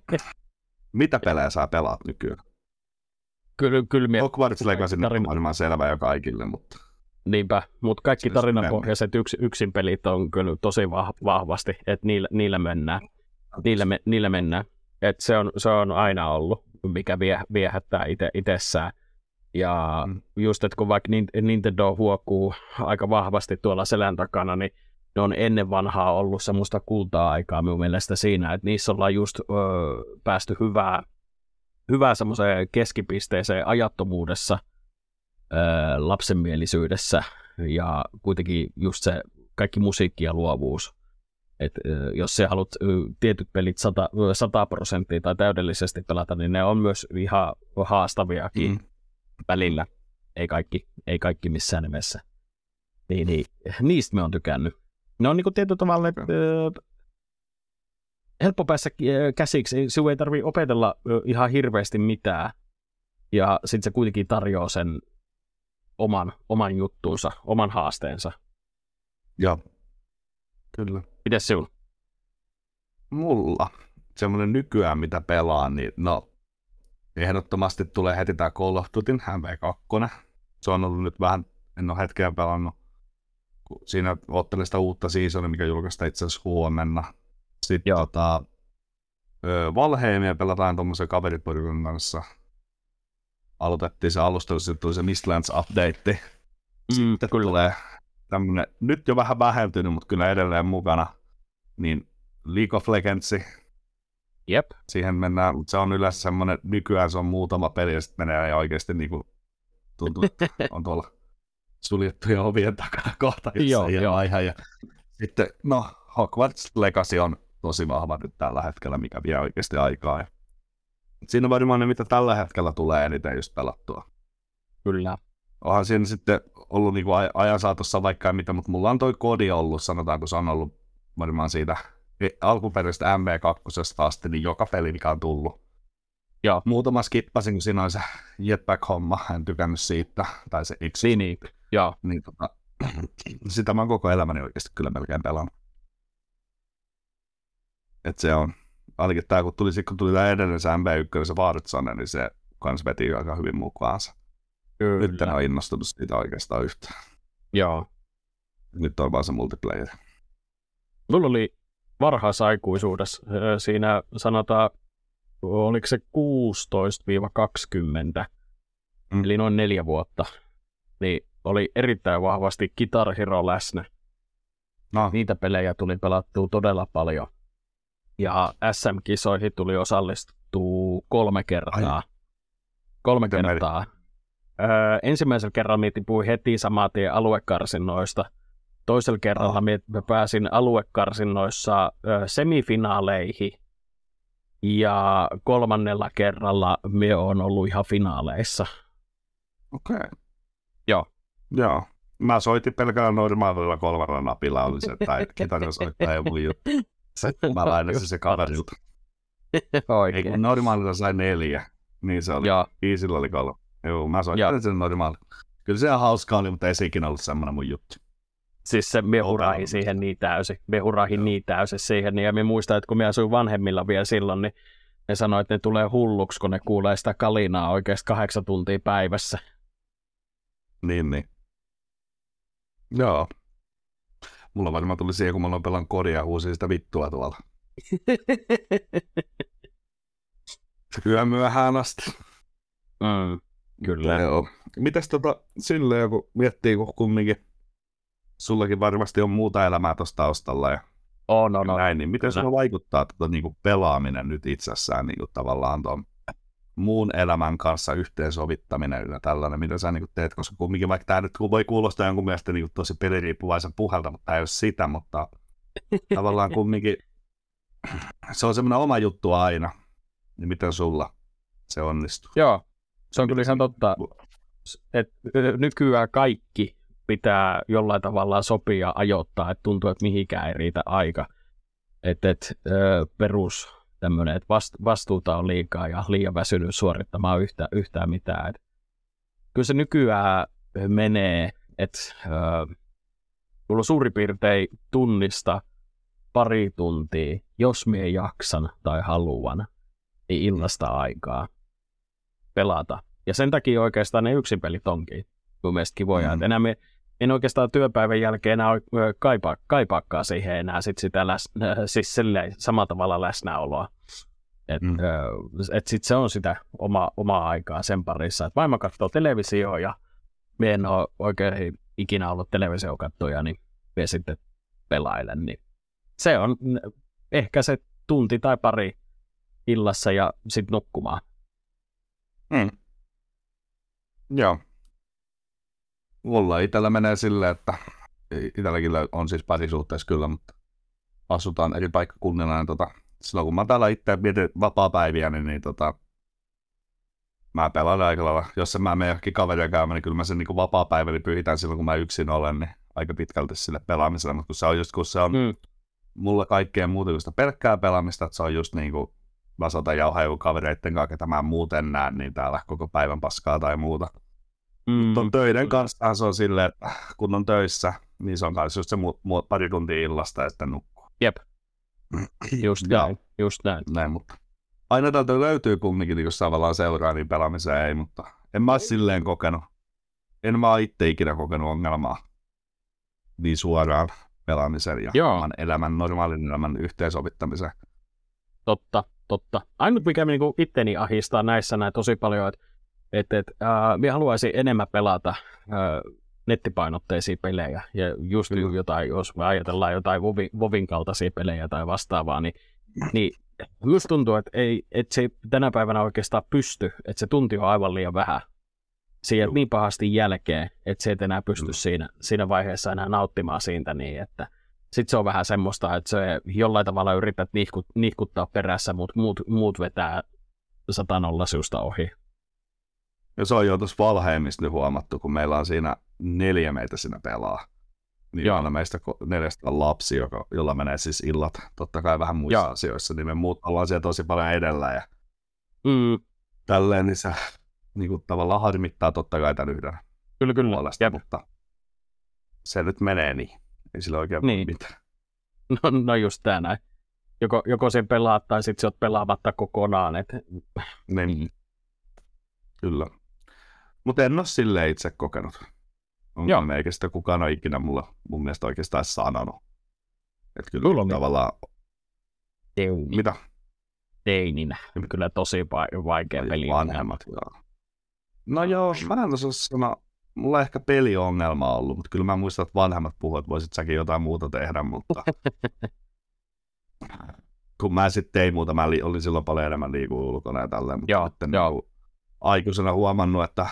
mitä pelejä sä pelaat nykyään? Kyllä, kyllä miet... Hogwarts Legacy on varmaan selvä jo kaikille, mutta... Niinpä, mutta kaikki tarinapohjaiset yks, yksin pelit on kyllä tosi vahvasti, että niillä, niillä mennään. Niillä, me, niillä mennään. Et se, on, se on aina ollut, mikä vie, viehättää ite, itsessään. Ja mm. just, että kun vaikka Nintendo huokuu aika vahvasti tuolla selän takana, niin ne on ennen vanhaa ollut semmoista kultaa-aikaa minun mielestä siinä, että niissä ollaan just öö, päästy hyvää, hyvää semmoiseen keskipisteeseen ajattomuudessa, öö, lapsenmielisyydessä ja kuitenkin just se kaikki musiikki ja luovuus. Et, jos sä haluat tietyt pelit 100, 100 prosenttia tai täydellisesti pelata, niin ne on myös ihan haastaviakin mm. välillä. Ei kaikki, ei kaikki missään nimessä. Niin, niin, niistä me on tykännyt. Ne on niin tietyllä tavalla että, helppo päässä käsiksi. Sinun ei tarvitse opetella ihan hirveästi mitään. Ja sitten se kuitenkin tarjoaa sen oman, oman juttuunsa, oman haasteensa. Joo, kyllä. Mites sinun? Mulla semmoinen nykyään, mitä pelaan, niin no, ehdottomasti tulee heti tämä Call of Duty MV2. Se on ollut nyt vähän, en ole hetkeä pelannut. Siinä ottelin sitä uutta seasonia, mikä julkaistaan itse asiassa huomenna. Sitten Joo. tota, Valheimia pelataan tuommoisen kaveriporukan kanssa. aloitettiin se alustelu, sitten tuli se Mistlands update. Mm, Sitten kyllä. tulee tämmönen, nyt jo vähän vähentynyt, mutta kyllä edelleen mukana, niin League of Legends, Jep. siihen mennään, mutta se on yleensä semmoinen, nykyään se on muutama peli, ja sitten menee ja oikeasti niin kuin, tuntuu, että on tuolla suljettujen ovien takana kohta, Joo, ei ole joo. aihe. Ja sitten, no, Hogwarts Legacy on tosi vahva nyt tällä hetkellä, mikä vie oikeasti aikaa. Ja siinä on varmaan ne, mitä tällä hetkellä tulee eniten just pelattua. Kyllä. Onhan siinä sitten ollut niinku aj- ajan saatossa vaikka mitä, mutta mulla on toi kodi ollut, sanotaanko se on ollut varmaan siitä alkuperäisestä MV2 asti, niin joka peli, mikä on tullut. Joo. Muutama skippasin, kun siinä on se jetpack-homma, en tykännyt siitä, tai se X. Niin, niin. Joo. Niin, tota, sitä mä oon koko elämäni oikeasti kyllä melkein pelannut. Et se on, ainakin tää kun tuli, sit kun tuli tää edellinen se MV1, se Warzone, niin se kans veti aika hyvin mukaansa. Kyllä. Nyt en ole innostunut siitä oikeastaan yhtään. Joo. Nyt on vaan se multiplayer. Mulla oli varhaisaikuisuudessa siinä sanotaan, oliko se 16-20, Mm. eli noin neljä vuotta, niin oli erittäin vahvasti Guitar Hero läsnä. No, Niitä pelejä tuli pelattua todella paljon. Ja SM-kisoihin tuli osallistua kolme kertaa. Kolme Miten kertaa. Öö, ensimmäisellä kerralla minä tipuin heti saman tien aluekarsinnoista. Toisella kerralla mä pääsin aluekarsinnoissa semifinaaleihin. Ja kolmannella kerralla minä olen ollut ihan finaaleissa. okei. Okay. Joo. Joo. Mä soitin pelkällä normaalilla kolmella napilla, oli se, tai kitarin soittaa ei mun juttu. Mä lainasin se kaverilta. Ei Oikein. kun normaalilla sai neljä, niin se oli. Joo, Easillä oli kolme. Joo, mä Joo. soittelin sen normaali. Kyllä se ihan hauskaa oli, mutta ei se ikinä ollut semmoinen mun juttu. Siis se me Oltaan hurahin ollut. siihen niin täysin. Me hurahin niin täysin siihen. Ja me muistan, että kun me asuin vanhemmilla vielä silloin, niin ne sanoi, että ne tulee hulluksi, kun ne kuulee sitä kalinaa oikeasti kahdeksan tuntia päivässä. Niin, niin. Joo. Mulla varmaan tuli siihen, kun mä aloin pelan kodia huusin sitä vittua tuolla. Yö myöhään asti. mm, kyllä. Joo. Mites tota, silleen, kun miettii, kun kumminkin sullakin varmasti on muuta elämää tuossa taustalla ja On, on, no, on. näin, niin miten sulla vaikuttaa tota, niinku pelaaminen nyt itsessään niinku, tavallaan tuon muun elämän kanssa yhteensovittaminen ja tällainen, mitä sä niinku teet, koska kumminkin vaikka tämä nyt voi kuulostaa jonkun mielestä niinku tosi peliriippuvaisen puhelta, mutta tämä ei ole sitä, mutta tavallaan kumminkin se on semmoinen oma juttu aina, niin miten sulla se onnistuu? Joo, se on kyllä ihan totta, että nykyään kaikki pitää jollain tavalla sopia ja ajoittaa, että tuntuu, että mihinkään ei riitä aika. Että et, perus tämmöinen, että vast, vastuuta on liikaa ja liian väsynyt suorittamaan yhtä, yhtään mitään. Et kyllä se nykyään menee, että mulla suurin piirtein tunnista pari tuntia, jos mie jaksan tai haluan, niin illasta aikaa pelata. Ja sen takia oikeastaan ne yksin pelit onkin mun mielestä kivoja. Mm. Mm. Enää me, en oikeastaan työpäivän jälkeen enää kaipaa, kaipaakaan siihen enää sit sitä läs, äh, siis samalla tavalla läsnäoloa. Et, Mm. et sit se on sitä oma, omaa aikaa sen parissa. Et vaimo katsoo televisioa ja me en ole oikein ikinä ollut televisiokattoja, niin me sitten pelailen. Niin se on ehkä se tunti tai pari illassa ja sitten nukkumaan. Mm. Joo. Mulla itsellä menee silleen, että itselläkin on siis parisuhteessa kyllä, mutta asutaan eri paikkakunnilla. Ja tota, silloin kun mä täällä itse mietin vapaa-päiviä, niin, niin tota, mä pelaan aika lailla. Jos en mä mene johonkin kaveria käymään, niin kyllä mä sen niin vapaa-päiväni pyhitän silloin, kun mä yksin olen, niin aika pitkälti sille pelaamiselle. Mutta kun se on just, kun se on Mm. mulla kaikkea muuta kuin sitä pelkkää pelaamista, että se on just niin kuin vasata jauhaa joku kavereitten kanssa, ketä mä en muuten näe, niin täällä koko päivän paskaa tai muuta. Mm. Ton töiden kanssa se on silleen, että kun on töissä, niin se on kanssa just se mu- mu- pari tuntia illasta ja sitten nukkuu. Jep. Just näin, just näin. Näin, mutta aina täältä löytyy kumminkin, niin jos tavallaan seuraa, niin pelaamiseen ei, mutta en mä silleen kokenut. En mä itse ikinä kokenut ongelmaa niin suoraan pelaamisen ja Joo. oman elämän, normaalin elämän yhteensovittamisen. Totta, totta. Ainut mikä niinku itteni ahistaa näissä näin tosi paljon, että että et, äh, minä haluaisin enemmän pelata äh, nettipainotteisia pelejä, ja just mm. jotain, jos me ajatellaan jotain Vovin, Vovin kaltaisia pelejä tai vastaavaa, niin, niin Minusta tuntuu, että, ei, että se ei tänä päivänä oikeastaan pysty, että se tunti on aivan liian vähän siihen niin pahasti jälkeen, että se et enää pysty mm. siinä, siinä vaiheessa enää nauttimaan siitä niin, että sitten se on vähän semmoista, että se jollain tavalla yrität nihkut, nihkuttaa perässä, mutta muut, muut vetää satanolla susta ohi. Ja se on jo tuossa Valheimista nyt huomattu, kun meillä on siinä neljä meitä siinä pelaa. Niin Joo. meistä neljästä on lapsi, joka, jolla menee siis illat totta kai vähän muissa Joo. asioissa, niin me muut ollaan siellä tosi paljon edellä ja mm. tälleen, niin se niin kuin, tavallaan harmittaa totta kai tämän yhden kyllä, kyllä. puolesta, Jep. mutta se nyt menee niin. Ei sillä oikein niin. mitään. No, no just tämä näin. Joko, joko sen pelaat tai sitten se oot pelaamatta kokonaan. Et... Niin. Kyllä. Mutta en ole silleen itse kokenut. Ongelmia, eikä sitä kukaan ole ikinä mulla mun mielestä oikeastaan sanonut. Että kyllä Mulla on tavallaan... Teini. Mitä? Teininä. Kyllä tosi vaikea peli. Vanhemmat, joo. No joo, mä en osaa sanoa, mulla on ehkä peliongelma ollut, mutta kyllä mä muistan, että vanhemmat puhuivat, että voisit säkin jotain muuta tehdä, mutta kun mä sitten tein muuta, mä olin silloin paljon enemmän liikuu ulkona ja tälleen, mutta joo, sitten joo. Niin aikuisena huomannut, että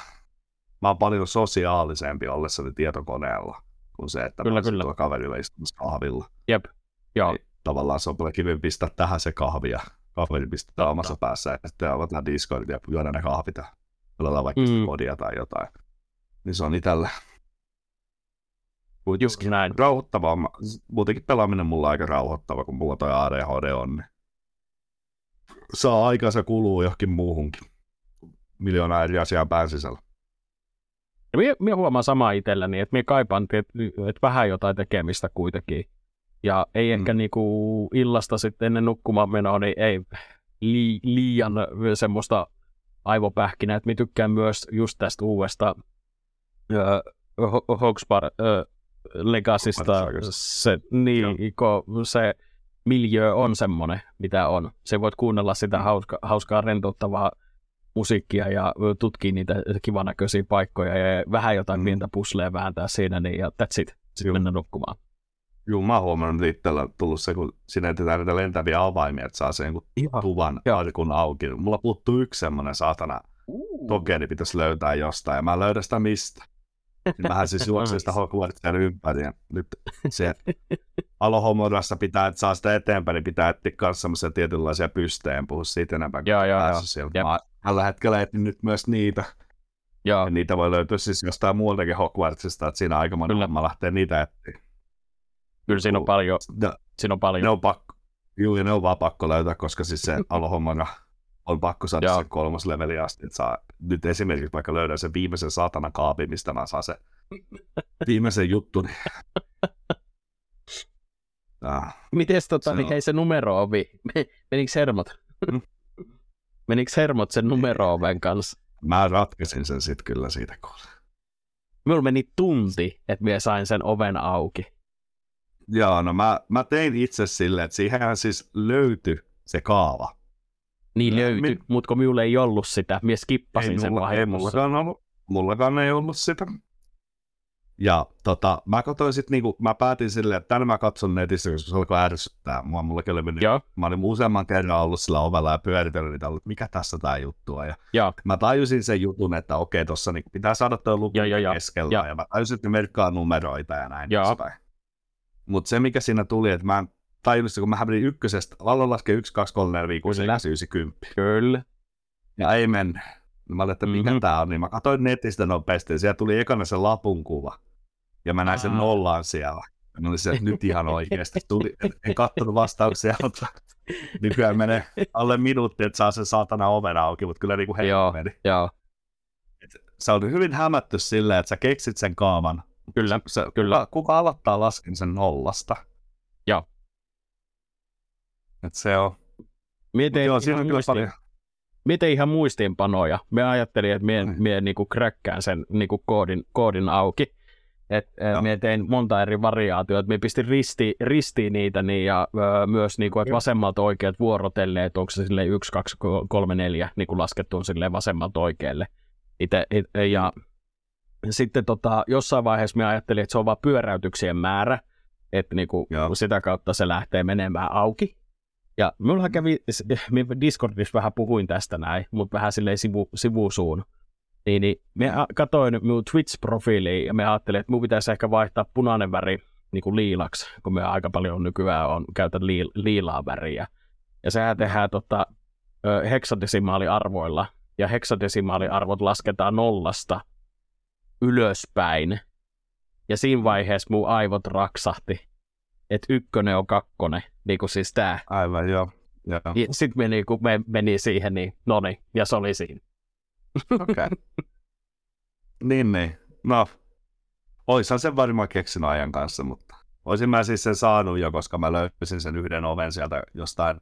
mä oon paljon sosiaalisempi ollessani tietokoneella kuin se, että kyllä, mä kyllä. tuolla kaverilla istumassa kahvilla. Jep, joo. Niin, tavallaan se on paljon kivempi pistää tähän se kahvi ja kaveri pistää omassa päässä ja sitten avataan Discordit ja juoda ne kahvit ja pelata vaikka mm. kodia tai jotain. Niin se on itsellä Just näin. Rauhoittavaa. Muutenkin pelaaminen mulla on aika rauhoittava, kun mulla toi ADHD on. Niin saa aikansa kuluu johonkin muuhunkin. Miljoona eri asiaa pään sisällä. Ja minä, minä huomaan samaa itselläni, että minä kaipaan että, että vähän jotain tekemistä kuitenkin. Ja ei mm. ehkä niinku illasta sitten ennen nukkumaan menoa, niin ei li, liian semmoista aivopähkinä, että minä tykkään myös just tästä uudesta uh, Hogspar uh, Legacysta. Se, niin, se miljö on semmoinen, mitä on. Se voit kuunnella sitä hauska, hauskaa rentouttavaa musiikkia ja tutkii niitä kivanäköisiä paikkoja ja vähän jotain mm. pientä pusleja vääntää siinä, niin ja that's it. Sitten mennä nukkumaan. Joo, mä oon huomannut, että itsellä tullut se, kun sinne etetään niitä lentäviä avaimia, että saa sen tuvan arkun auki. Mulla puuttuu yksi semmoinen saatana uh. tokeni pitäisi löytää jostain, ja mä löydän sitä mistä. Vähän siis juoksen sitä Hogwartsia ympäri. Ja nyt se Alohomodassa pitää, että saa sitä eteenpäin, niin pitää etsiä myös semmoisia tietynlaisia pysteen, puhu siitä enempää, kun joo, joo, joo. Mä tällä hetkellä etin nyt myös niitä. Joo. Ja niitä voi löytyä siis jostain muualtakin Hogwartsista, että siinä aika moni homma lähtee niitä etsiä. Kyllä siinä on paljon. No, siinä on paljon. Ne on pakko, juu, ja ne on vaan pakko löytää, koska siis se Alohomona on pakko saada se kolmas leveli asti, että saa nyt esimerkiksi vaikka löydän sen viimeisen saatana kaapin, mistä mä saan se viimeisen juttu. Niin... Ah. Mites tota, se niin hei se numero ovi, menikö hermot? Menikö hermot sen numero oven kanssa? Mä ratkasin sen sitten kyllä siitä kuule. Mulla meni tunti, että mä sain sen oven auki. Joo, no mä, mä tein itse silleen, että siihenhän siis löytyi se kaava. Niin löytyi, Mi- mutta kun minulla ei ollut sitä, minä skippasin ei, sen mulla, ei mullakaan, ollut, mullakaan ei ollut sitä. Ja tota, mä katsoin sit, niinku, mä päätin silleen, että tänne mä katson netissä, koska se alkoi ärsyttää mua. Mulla oli mennyt, Joo. mä olin useamman kerran ollut sillä ovella ja pyöritellyt niitä, että mikä tässä tää juttu on. Ja Joo. mä tajusin sen jutun, että okei, tossa niinku pitää saada tuo luku keskellä. Ja. ja mä tajusin, että merkkaa numeroita ja näin. Mutta se, mikä siinä tuli, että mä en tajunnut, kun mä menin ykkösestä, Lalla laskee 1, 2, 3, 4, 5, 6, 7, 9, 10. Kyllä. Ja ei mennä. Mä olin, että mikä mm-hmm. tää on, niin mä katsoin netistä nopeasti, ja siellä tuli ekana se lapun kuva. Ja mä näin sen nollaan siellä. Mä olin se, että nyt ihan oikeasti. Tuli, en katsonut vastauksia, mutta nykyään menee alle minuutti, että saa sen saatana oven auki, mutta kyllä niinku joo, meni. Joo. Se on hyvin hämätty silleen, että sä keksit sen kaavan. Kyllä, se, kyllä. Kuka, kuka aloittaa lasken sen nollasta? Joo. Et se on. Mietin, joo, siinä on kyllä paljon. Mietin ihan muistiinpanoja. Me ajattelin, että mie, mie niinku kräkkään sen niinku koodin, koodin auki. Et, no. Mie tein monta eri variaatiota. Mie pistin risti, ristiin niitä niin, ja ö, myös niinku, että vasemmalta oikeat vuorotelleet, onko se sille 1, 2, 3, 4 niinku laskettu sille vasemmalta oikealle. Ite, ite, ja sitten tota, jossain vaiheessa minä ajattelin, että se on vain pyöräytyksien määrä, että niinku, sitä kautta se lähtee menemään auki. Ja minulla kävi, Discordissa vähän puhuin tästä näin, mutta vähän silleen sivu, sivusuun. Niin, niin me katsoin minun Twitch-profiiliin ja me ajattelin, että minun pitäisi ehkä vaihtaa punainen väri niin kuin liilaksi, kun me aika paljon nykyään on, käytän li, liilaa väriä. Ja sehän tehdään tota, heksadesimaaliarvoilla, ja heksadesimaaliarvot lasketaan nollasta ylöspäin. Ja siinä vaiheessa mun aivot raksahti, että ykkönen on kakkonen, niin kuin siis tää. Aivan, joo. joo. Sitten me, niin kuin, me meni siihen, niin no niin, ja se oli siinä. Okei. Okay. niin, niin. No, oishan sen varmaan keksinyt ajan kanssa, mutta olisin mä siis sen saanut jo, koska mä löysin sen yhden oven sieltä jostain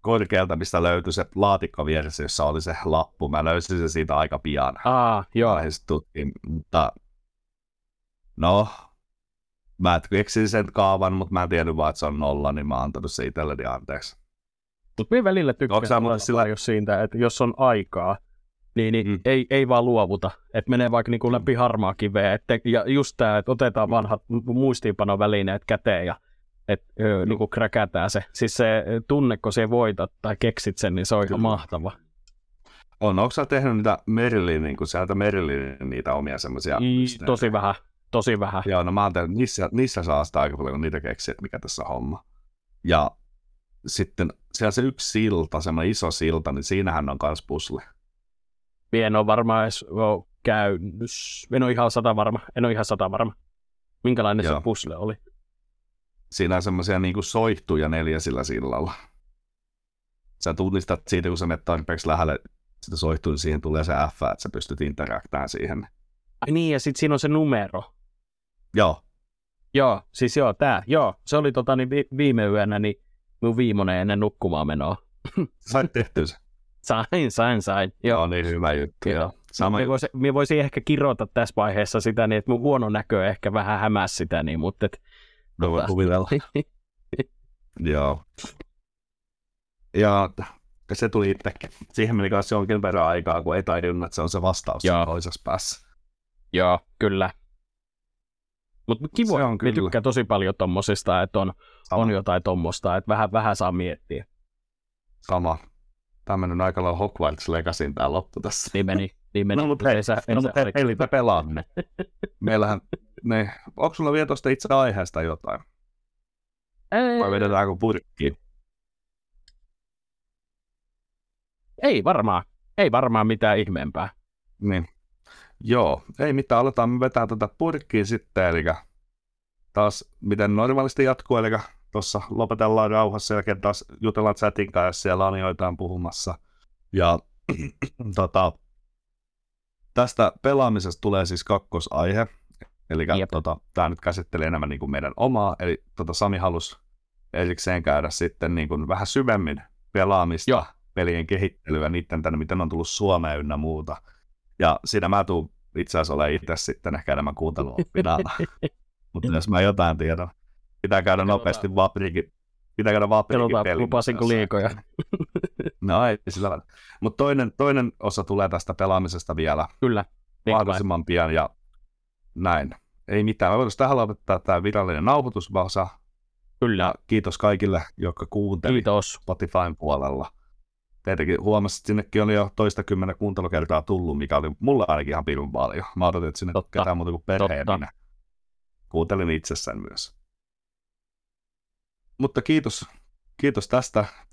korkealta, mistä löytyi se laatikko vieressä, jossa oli se lappu. Mä löysin sen siitä aika pian. Aa, joo. Tutkin, mutta no, mä keksin sen kaavan, mutta mä en tiennyt vaan, että se on nolla, niin mä oon antanut se itselleni anteeksi. Mutta minä välillä tykkään sillä... jos siitä, että jos on aikaa, niin, niin mm. ei, ei vaan luovuta, että menee vaikka niin kuin läpi harmaa kiveä, että, ja just tämä, että otetaan vanhat muistiinpanovälineet käteen ja että no. niin kuin kräkätään se. Siis se tunne, kun se voitat tai keksit sen, niin se on Kyllä. ihan mahtava. On, onko sä tehnyt niitä Merlin, niin kuin sieltä Merlin niitä omia semmoisia? Tosi vähän, tosi vähän. Joo, no mä oon tehnyt, niissä, niissä saa sitä aika paljon, kun niitä keksii, että mikä tässä on homma. Ja sitten siellä se yksi silta, semmoinen iso silta, niin siinähän on myös pusle. En ole varmaan edes ole käynyt, en ole ihan sata varma, en ole ihan sata varma. Minkälainen Joo. se pusle oli? Siinä on semmoisia niin soihtuja neljä sillä sillalla. Sä tunnistat siitä, kun sä menet tarpeeksi lähelle sitä soihtuu, niin siihen tulee se F, että sä pystyt interaktään siihen. Ai niin, ja sitten siinä on se numero. Joo. Joo, siis joo, tää, joo. Se oli tota, niin vi- viime yönä niin mun viimeinen ennen nukkumaan menoa. Sait tehty se? Sain, sain, sain. Joo. No niin, hyvä juttu. Joo. Sama me, voisin, me voisin ehkä kirjoittaa tässä vaiheessa sitä, niin että mun huono näkö ehkä vähän hämäsi sitä, niin, mutta et, No voi kuvitella. Joo. Ja se tuli itsekin. Siihen meni kanssa jonkin verran aikaa, kun ei tajunnut, että se on se vastaus Joo. toisessa päässä. Joo, kyllä. Mutta kiva, se on kyllä. tykkää tosi paljon tommosista, että on, on jotain tommosta, että vähän, vähän saa miettiä. Sama. Tämä mennyt aika lailla Hogwarts Legacyn tämä loppu tässä. Niin meni. Niin meni. No mutta hei, sä, no, mutta hei, eli me pelaamme. Meillähän, ne, onko sulla vielä tuosta itse aiheesta jotain? Ei. Vai vedetäänkö purkkiin? Ei varmaan. Ei varmaan mitään ihmeempää. Niin. Joo, ei mitään. Aletaan me vetää tätä purkkiin sitten, eli taas miten normaalisti jatkuu, eli tuossa lopetellaan rauhassa ja taas jutellaan chatin kanssa, siellä on joitain puhumassa. Ja tota, tästä pelaamisesta tulee siis kakkosaihe, eli tota, tämä nyt käsittelee enemmän niin kuin meidän omaa, eli tota, Sami halusi erikseen käydä sitten niin kuin vähän syvemmin pelaamista, Joo. pelien kehittelyä, niiden tänne, miten on tullut Suomeen ynnä muuta. Ja siinä mä tuun itse asiassa olen itse sitten ehkä enemmän kuuntelua Mutta jos mä jotain tiedän, pitää käydä nopeasti vapriikin, pitää käydä vapriikin pelin. Lupasinko liikoja? no ei sillä Mutta toinen, toinen osa tulee tästä pelaamisesta vielä. Kyllä. Mahdollisimman pian ja näin. Ei mitään. Mä voitaisiin tähän lopettaa tämä virallinen nauhoitusosa. Kyllä. Ja kiitos kaikille, jotka kuuntelivat Kiitos. Spotifyn puolella. Tietenkin huomasin, että sinnekin oli jo toista kymmenen kuuntelukertaa tullut, mikä oli mulle ainakin ihan pirun paljon. Mä odotin, että sinne Totta. ketään muuta kuin perheen minä. Kuuntelin itsessään myös. Mutta kiitos, kiitos tästä.